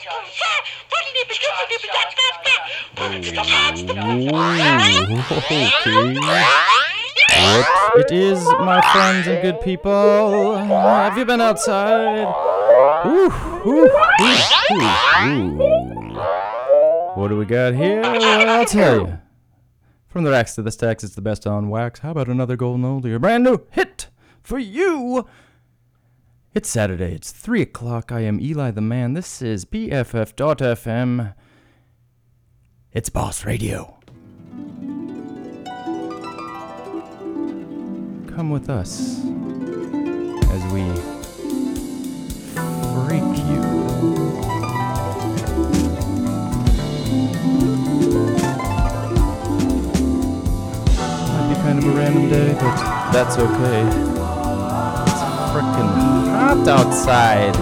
What it is, my friends and good people? Have you been outside? Ooh, ooh, ooh. What do we got here? I'll tell you. From the racks to the stacks, it's the best on wax. How about another golden oldie? A brand new hit for you. It's Saturday. It's 3 o'clock. I am Eli the Man. This is BFF.FM. It's Boss Radio. Come with us as we freak you. Might be kind of a random day, but that's okay. It's frickin' hot outside.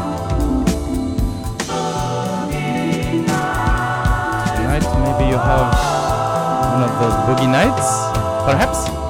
Tonight, maybe you'll have one of those boogie nights, perhaps?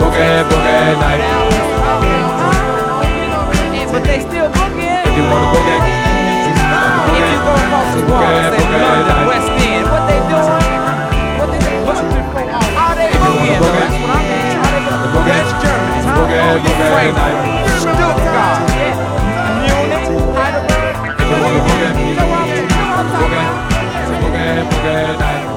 Boogie, boogie night. But they still booking. If you wanna boogie, If you go across the water, Boogie, boogie London. West End, what they doing? What they doing? How oh, they booking? boogie? That's what I mean. How they booking? boogie, That's Germany. huh? boogie, Oh, boogie night. Stuttgart. yeah. Munich, Heidelberg. If you wanna boogie, know what you know what I'm talking about? boogie, boogie night.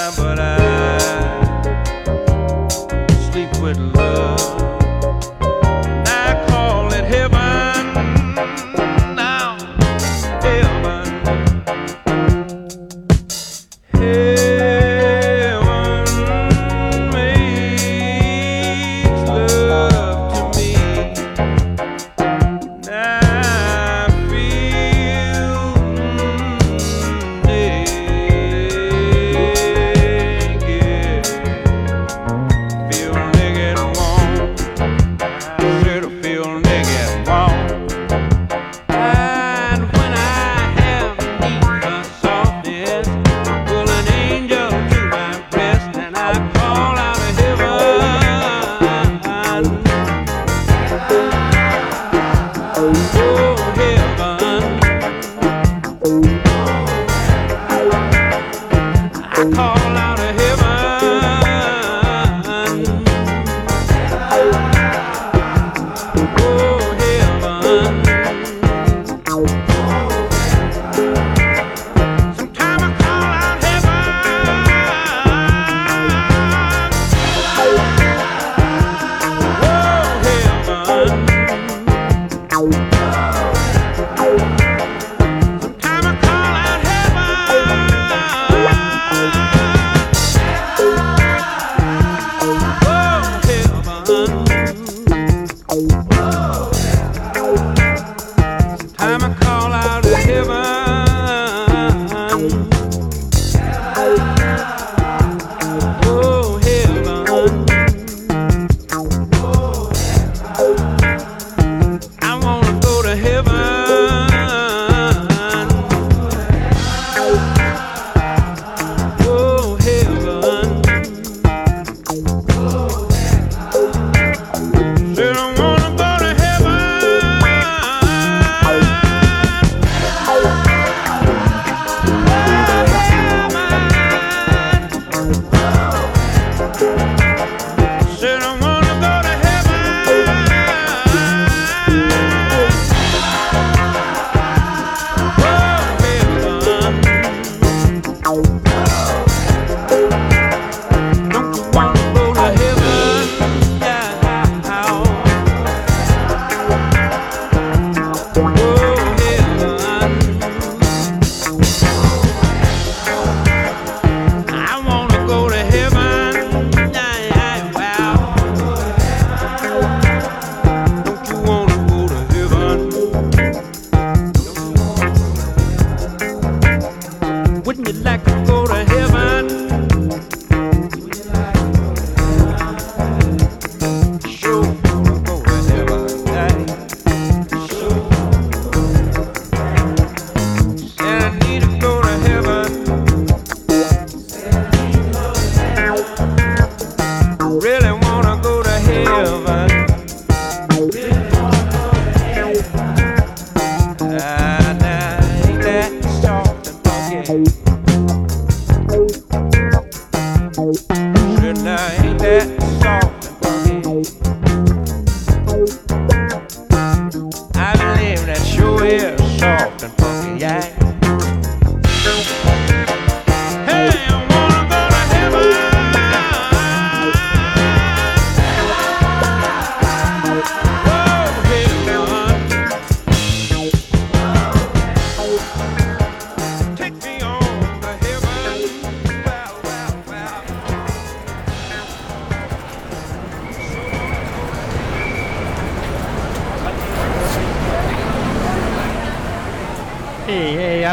time, but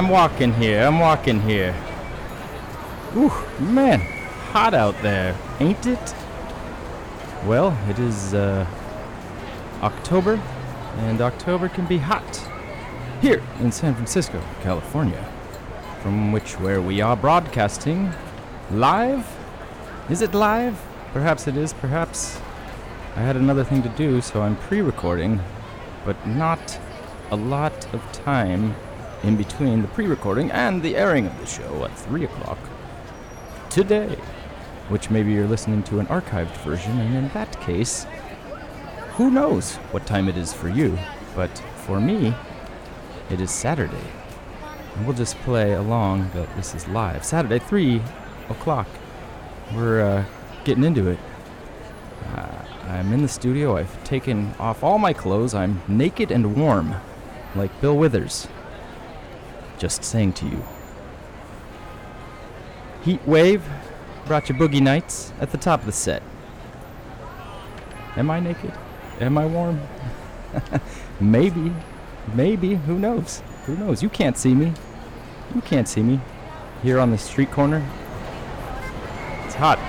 I'm walking here. I'm walking here. Ooh, man, hot out there, ain't it? Well, it is uh, October, and October can be hot here in San Francisco, California, from which where we are broadcasting live. Is it live? Perhaps it is. Perhaps I had another thing to do, so I'm pre-recording, but not a lot of time in between the pre-recording and the airing of the show at 3 o'clock today which maybe you're listening to an archived version and in that case who knows what time it is for you but for me it is saturday. And we'll just play along that this is live. Saturday 3 o'clock. We're uh, getting into it. Uh, i'm in the studio. I've taken off all my clothes. I'm naked and warm like bill withers just saying to you. Heat Wave brought you Boogie Nights at the top of the set. Am I naked? Am I warm? maybe. Maybe. Who knows? Who knows? You can't see me. You can't see me. Here on the street corner. It's hot.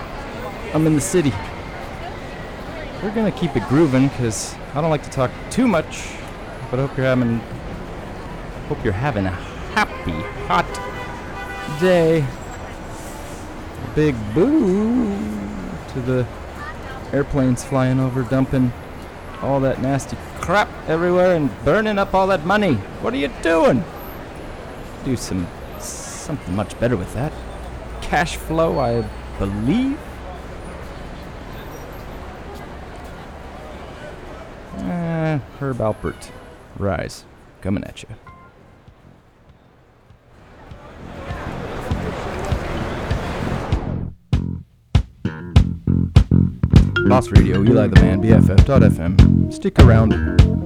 I'm in the city. We're gonna keep it grooving because I don't like to talk too much, but I hope you're having hope you're having a happy, hot day. Big boo to the airplanes flying over, dumping all that nasty crap everywhere and burning up all that money. What are you doing? Do some something much better with that. Cash flow, I believe. Uh, Herb Alpert, rise, coming at you. Boss Radio, Eli the Man, BFF.FM. Stick around.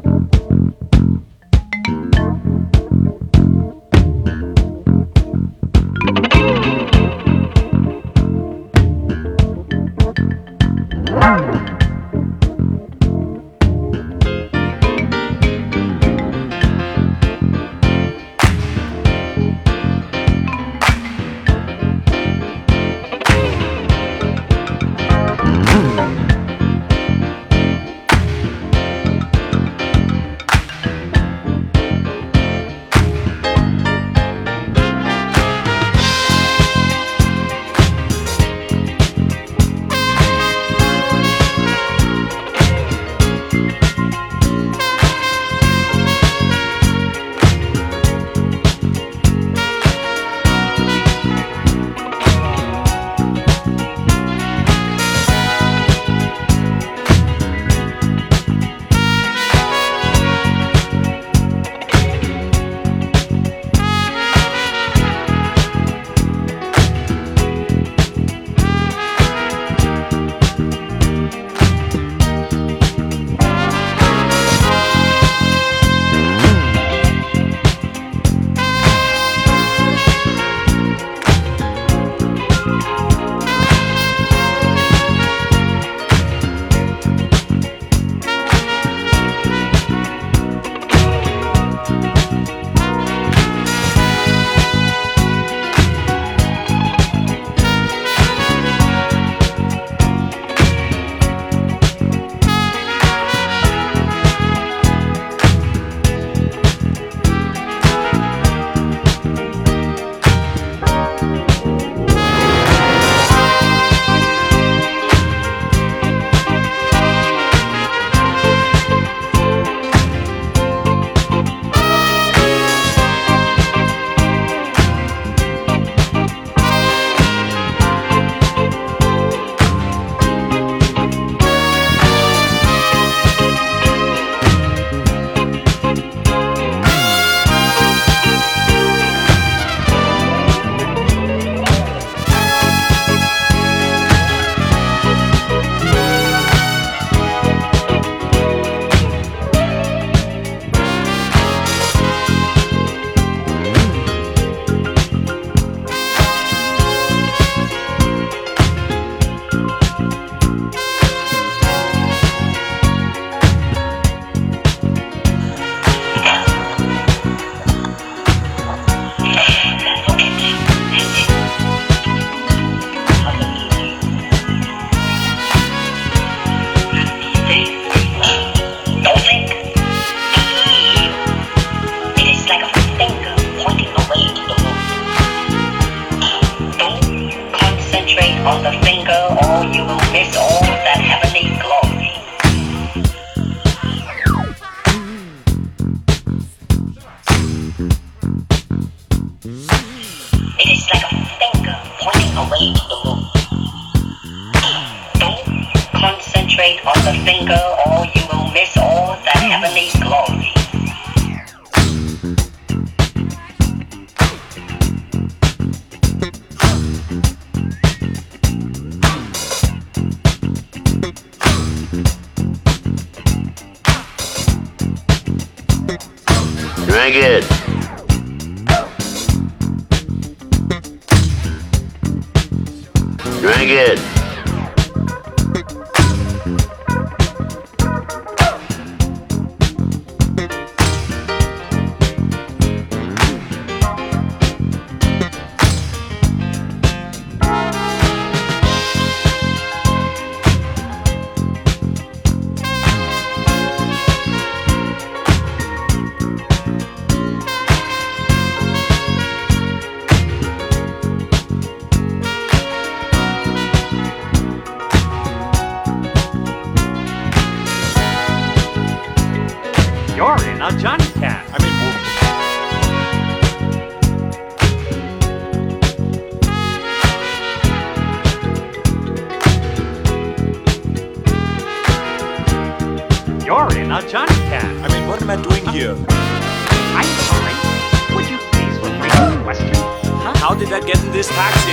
This taxi?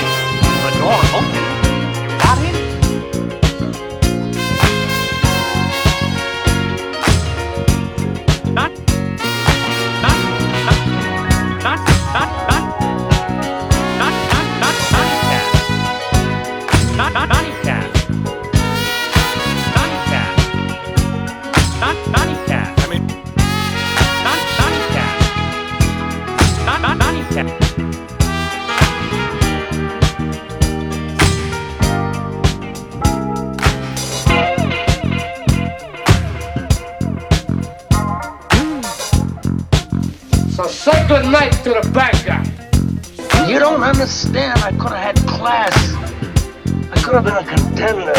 The door. Understand. I could have had class. I could have been a contender.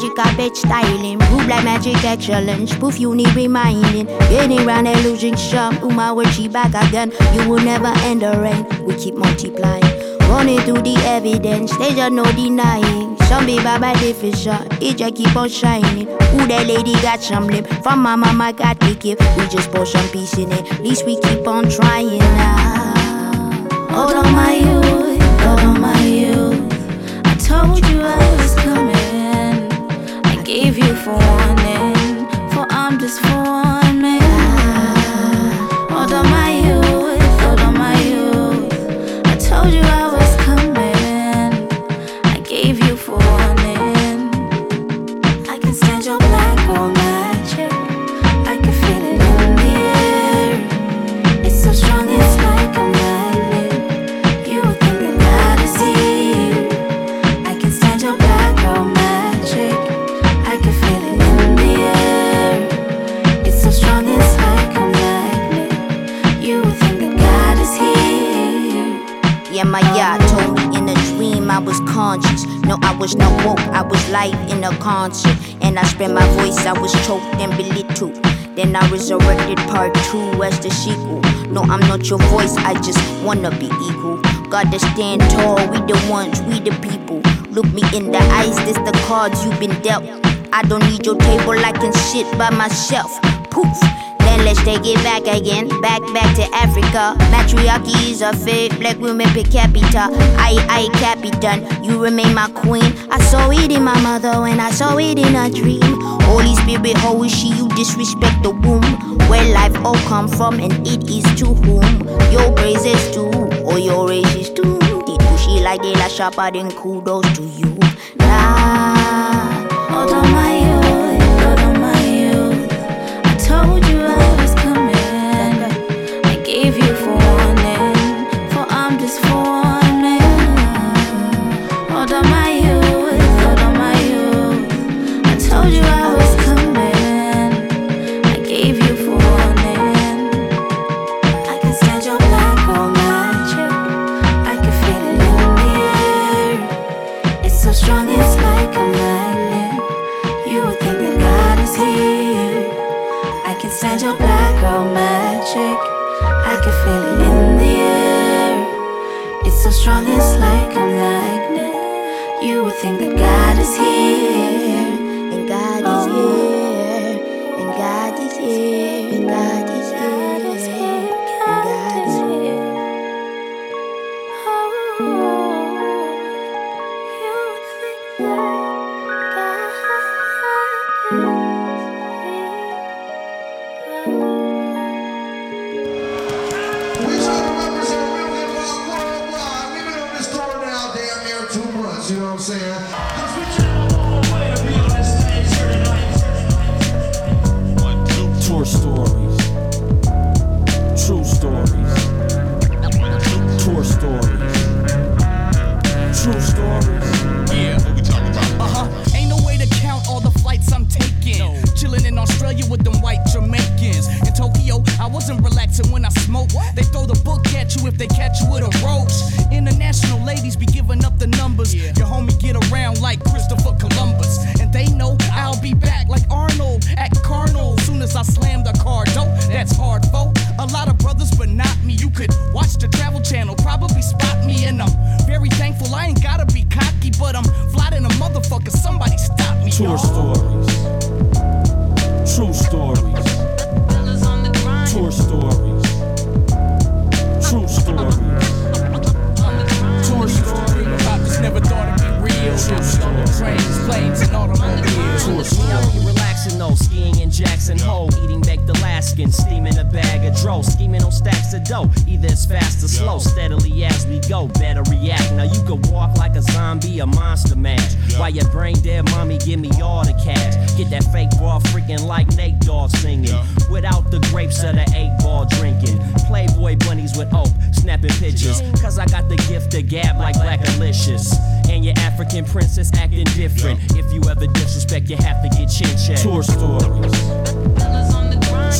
Magic bitch styling. Move like magic excellence. Proof you need reminding. Getting round and losing some. Uma will she back again. You will never end the rain. We keep multiplying. Running through the evidence. There's just no denying. Some be by definition. It just keep on shining. Ooh, that lady got some lip. From my mama got the gift. We just pour some peace in it. At least we keep on trying now. Hold on, my youth. Hold on, my youth. I told you I was for warning, for I'm just for one My yacht told me in a dream I was conscious. No, I was not woke, I was live in a concert. And I spread my voice, I was choked and belittled. Then I resurrected part two as the sequel. No, I'm not your voice, I just wanna be equal. Gotta stand tall, we the ones, we the people. Look me in the eyes, this the cards you've been dealt. I don't need your table, I can sit by myself. Poof. Then let's take it back again, back back to Africa. Matriarchy is a fate, black women per capita. I I capitan, you remain my queen. I saw it in my mother when I saw it in a dream. Holy Spirit, how is she? You disrespect the womb, where life all come from, and it is to whom your praises to, or your races to. Did she like they la sharper, then kudos to you. Nah, my told you I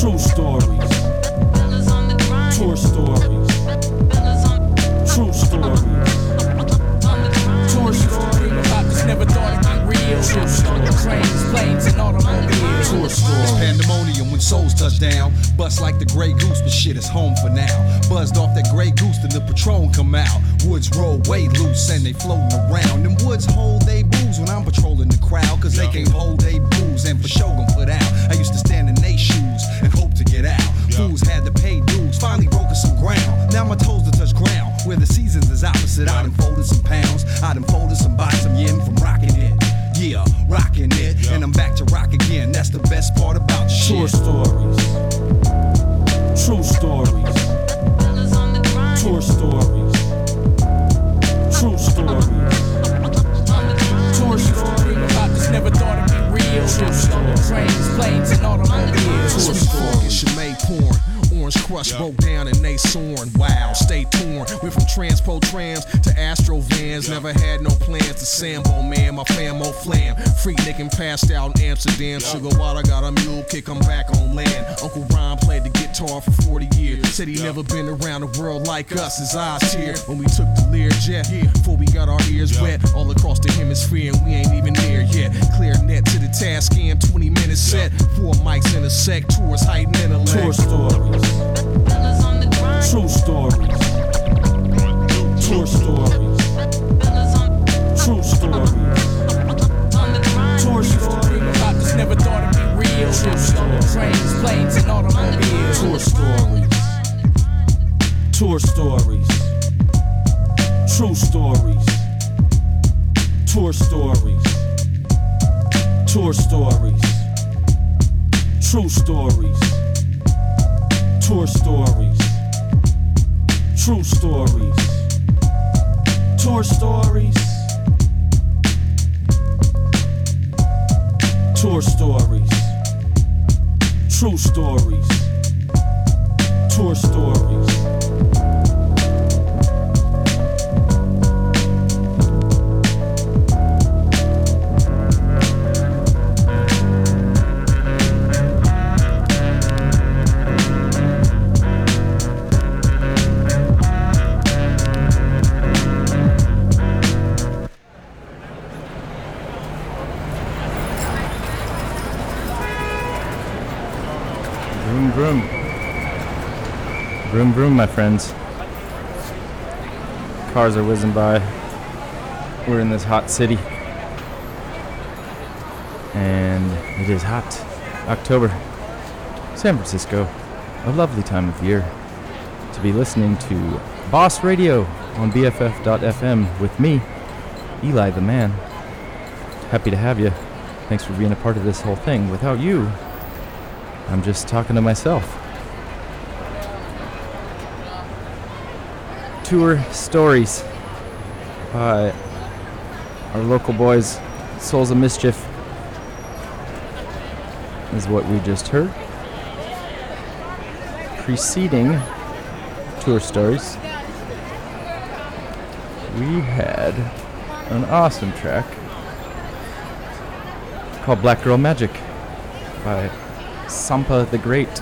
True stories. Tour stories. True stories. Tour stories. about this never thought it'd be real. True story. Trains, planes, and automobiles. Tour stories. pandemonium when souls touch down. Bust like the Grey Goose, but shit is home for now. Buzzed off that Grey Goose, then the Patron come out. Woods roll way loose and they floating around. Them woods hold they booze when I'm patrolling the crowd, cause they can't hold they booze and for sure gon' put out. I used to stand in my toes to touch ground, where the seasons is opposite. I done folded some pounds, I done folded some some yin from rocking it. Yeah, rocking it, and I'm back to rock again. That's the best part about shit. stories. True Crush broke down and they soaring. Wow, stay torn. Went from transpo trams to Astro vans. Never had no plans to Sambo, man. My famo flam. Freak nicking passed out in Amsterdam. Sugar water got a mule kick, I'm back on land. Uncle Ron played the guitar for 40 years. Said he never been around the world like us. His eyes tear when we took the Learjet. Before we got our ears wet all across the hemisphere and we ain't even there yet. Clear net to the task cam, 20 minutes set. Four mics in a sec, tours heighten intellect. Tour stories. True stories. Tour stories. True stories. Tour about this never thought it'd be real. True story. Trains, planes, and automobiles. Tour stories. Tour stories. True stories. Tour stories. Tour stories. True stories. Tour stories. True stories. Tour stories. Tour stories. True stories. Tour stories. Vroom, vroom, my friends. Cars are whizzing by. We're in this hot city. And it is hot. October. San Francisco. A lovely time of year to be listening to Boss Radio on BFF.FM with me, Eli the Man. Happy to have you. Thanks for being a part of this whole thing. Without you, I'm just talking to myself. Tour stories by our local boys, Souls of Mischief, is what we just heard. Preceding tour stories, we had an awesome track called Black Girl Magic by Sampa the Great,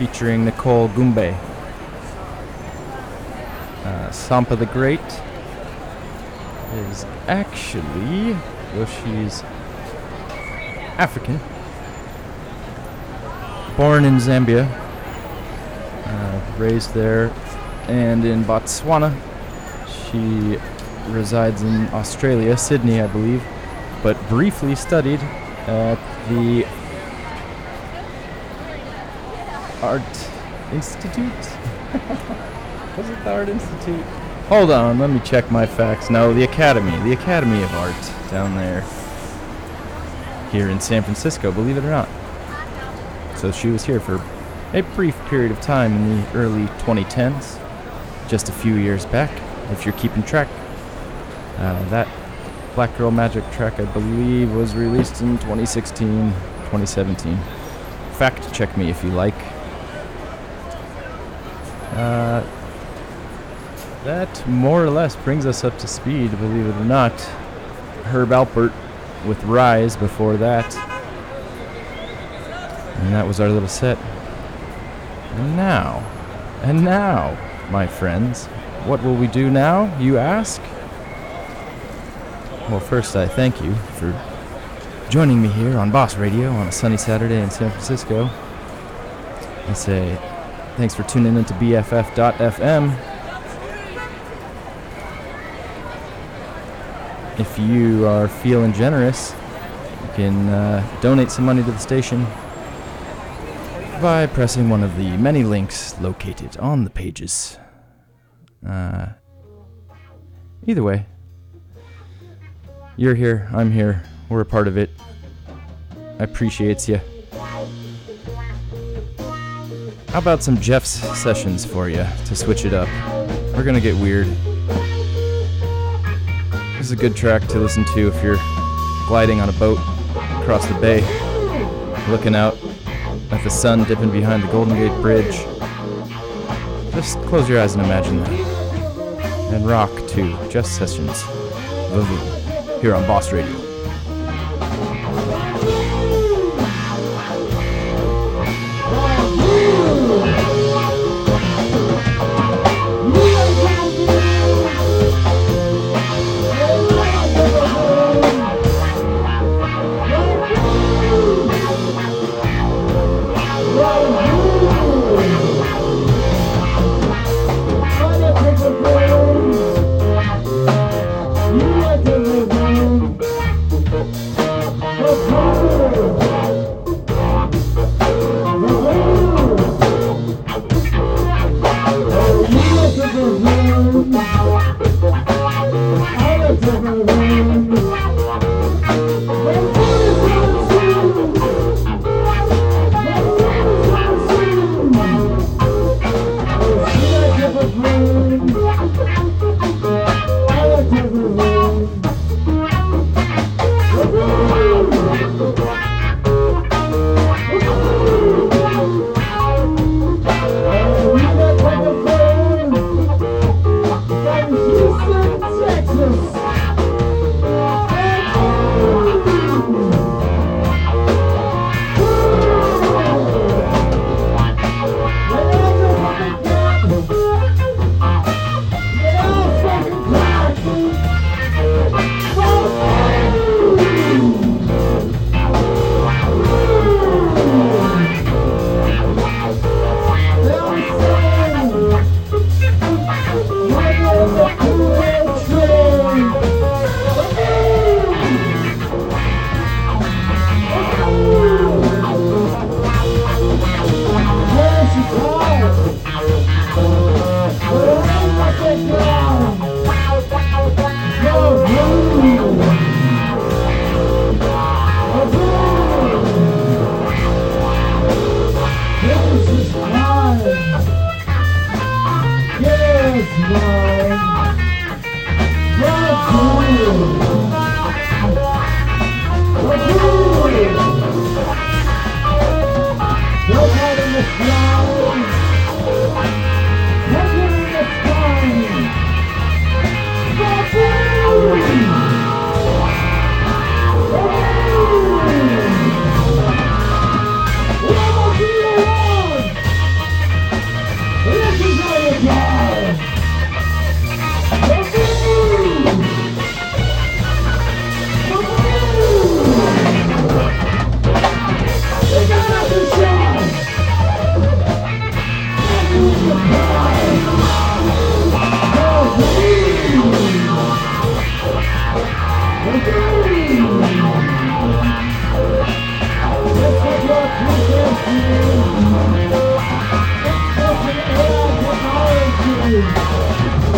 featuring Nicole Gumbe. Uh, Sampa the Great is actually, she's African, born in Zambia, uh, raised there, and in Botswana. She resides in Australia, Sydney, I believe, but briefly studied at the Art Institute. Was it the Art Institute? Hold on, let me check my facts. No, the Academy, the Academy of Art down there, here in San Francisco. Believe it or not. So she was here for a brief period of time in the early 2010s, just a few years back, if you're keeping track. Uh, that Black Girl Magic track, I believe, was released in 2016, 2017. Fact check me if you like. Uh, more or less brings us up to speed, believe it or not. Herb Alpert with Rise before that. And that was our little set. And now, and now, my friends, what will we do now, you ask? Well, first, I thank you for joining me here on Boss Radio on a sunny Saturday in San Francisco. I say thanks for tuning into BFF.FM. If you are feeling generous, you can uh, donate some money to the station by pressing one of the many links located on the pages. Uh, either way, you're here, I'm here, we're a part of it. I appreciate you. How about some Jeff's sessions for you to switch it up? We're gonna get weird. This is a good track to listen to if you're gliding on a boat across the bay, looking out at the sun dipping behind the Golden Gate Bridge. Just close your eyes and imagine that. And rock to Jeff Sessions, here on Boss Radio.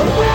Oh,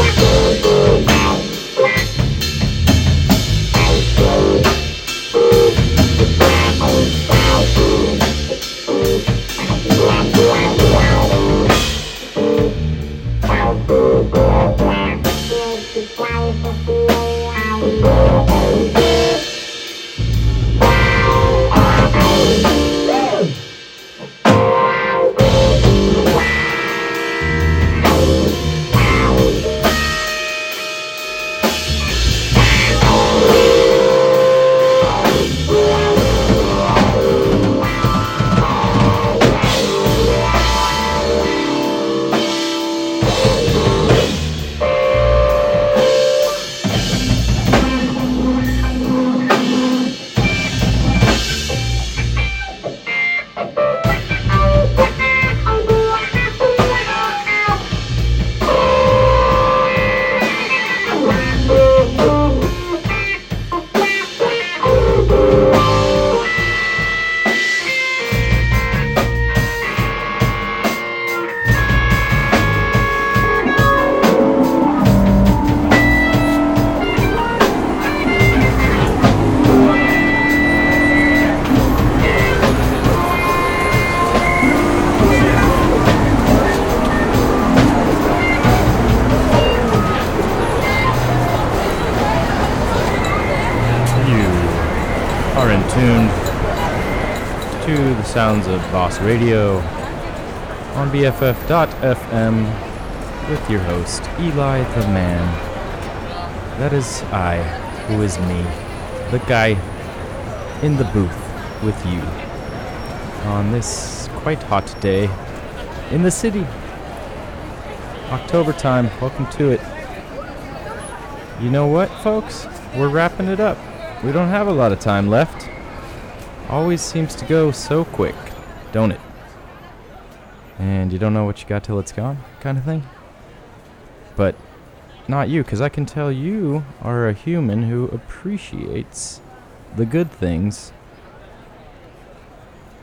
You Boss Radio on BFF.fm with your host, Eli the Man. That is I, who is me, the guy in the booth with you on this quite hot day in the city. October time, welcome to it. You know what, folks? We're wrapping it up. We don't have a lot of time left. Always seems to go so quick, don't it? And you don't know what you got till it's gone, kind of thing? But not you, because I can tell you are a human who appreciates the good things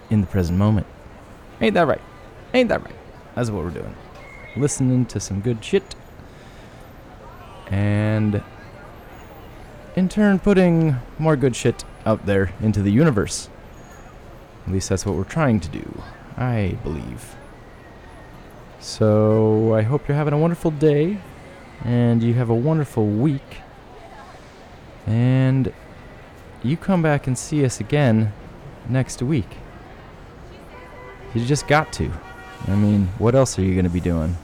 in the present moment. Ain't that right? Ain't that right? That's what we're doing. Listening to some good shit. And in turn, putting more good shit out there into the universe. At least that's what we're trying to do, I believe. So I hope you're having a wonderful day and you have a wonderful week. And you come back and see us again next week. You just got to. I mean, what else are you going to be doing?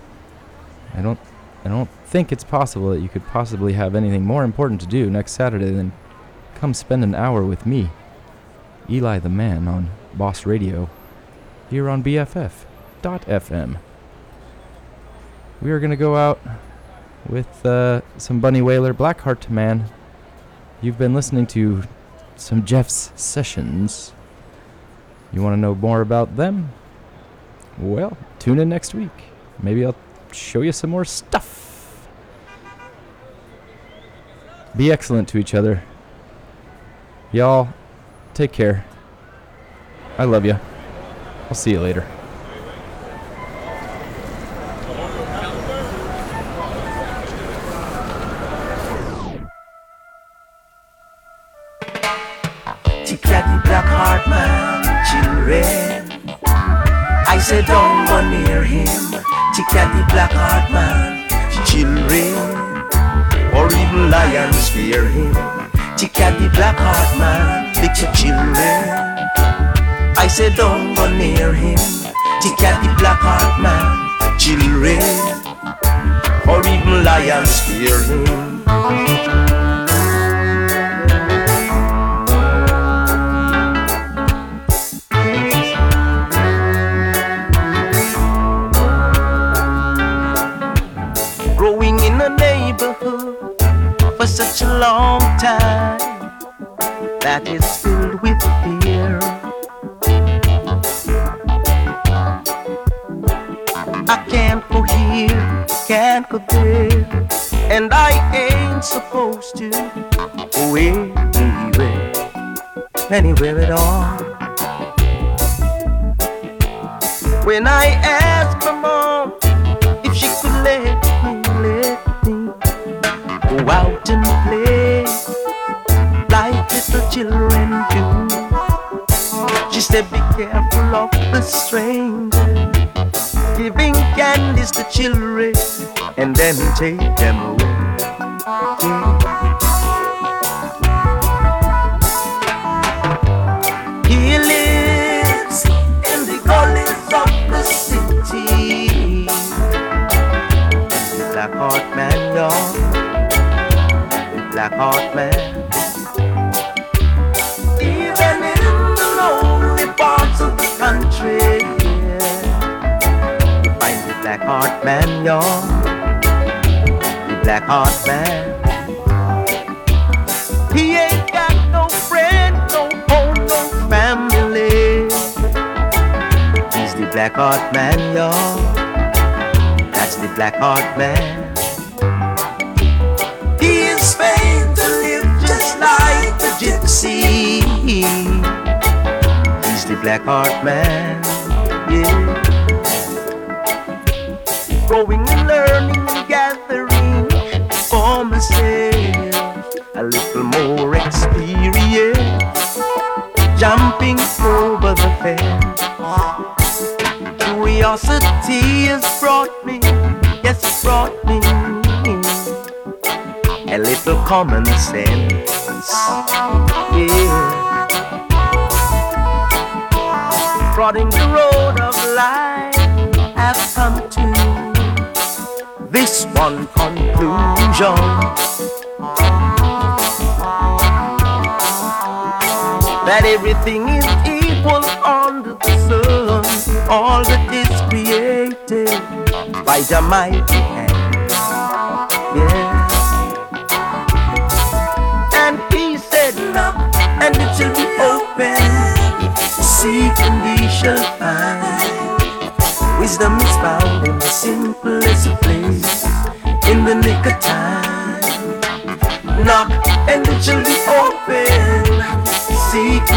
I don't I don't think it's possible that you could possibly have anything more important to do next Saturday than come spend an hour with me, Eli the Man, on Boss Radio, here on BFF.fm. We are going to go out with uh, some Bunny Wailer, Blackheart Man. You've been listening to some Jeff's sessions. You want to know more about them? Well, tune in next week. Maybe I'll show you some more stuff. Be excellent to each other. Y'all, take care. I love you. I'll see you later. I said don't go near him. The black heart man, children. Or even lions fear him. The black heart man, children. I said don't go near him. Tick at the black heart man, children. Or even lions fear him. growing in a neighborhood for such a long time that is filled with can't there, and I ain't supposed to go anywhere, anywhere at all. When I ask my mom if she could let me, let me go out and play like little children do. She said, Be careful of the stranger, giving candies to children and then he take them away. He lives in the gullies of the city. The black heart man, y'all. The black heart man. Even in the lonely parts of the country, yeah. You find the black heart man, y'all. Black heart man. He ain't got no friend, no home, no family. He's the black heart man, y'all. That's the black heart man. He is famed to live just like a gypsy. He's the black heart man, yeah. Growing and learning a little more experience. Jumping over the fence. Curiosity has brought me, yes, brought me a little common sense. Yeah. Prodding the road of life, I've come to one conclusion. That everything is equal under the sun, all that is created by the mighty hand. Yeah. And he said, Knock, and it shall be open. Seek and ye shall find. Wisdom is found in the simplest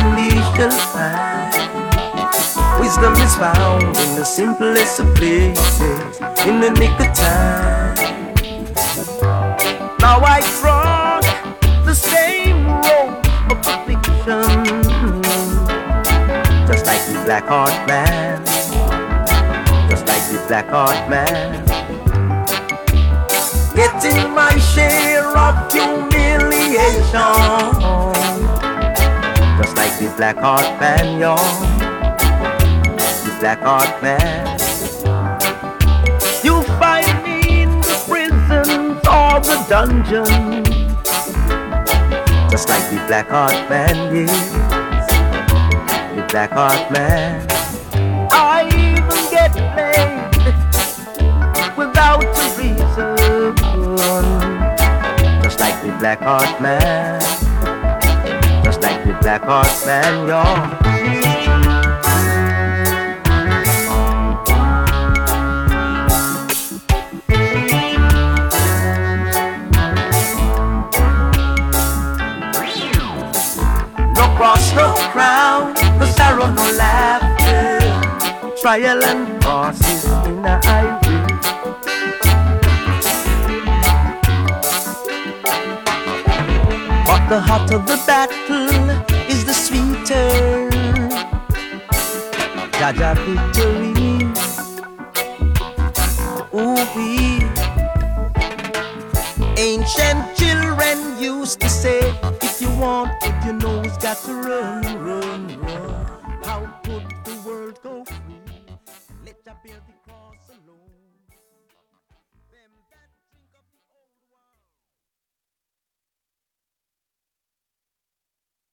And find. Wisdom is found in the simplest of places, in the nick of time. Now I trod the same road of affliction, just like the black heart man, just like the black heart man. Getting my share of humiliation, the black heart man, y'all. The black heart man. You find me in the prisons or the dungeon, just like the black heart man is. The black heart man. I even get played without a reason, just like the black heart man. Black heart man, y'all. no crown, no sorrow, no laughter. Trial and crosses in the highway. But the hotter the battle sweeter. Jaja victory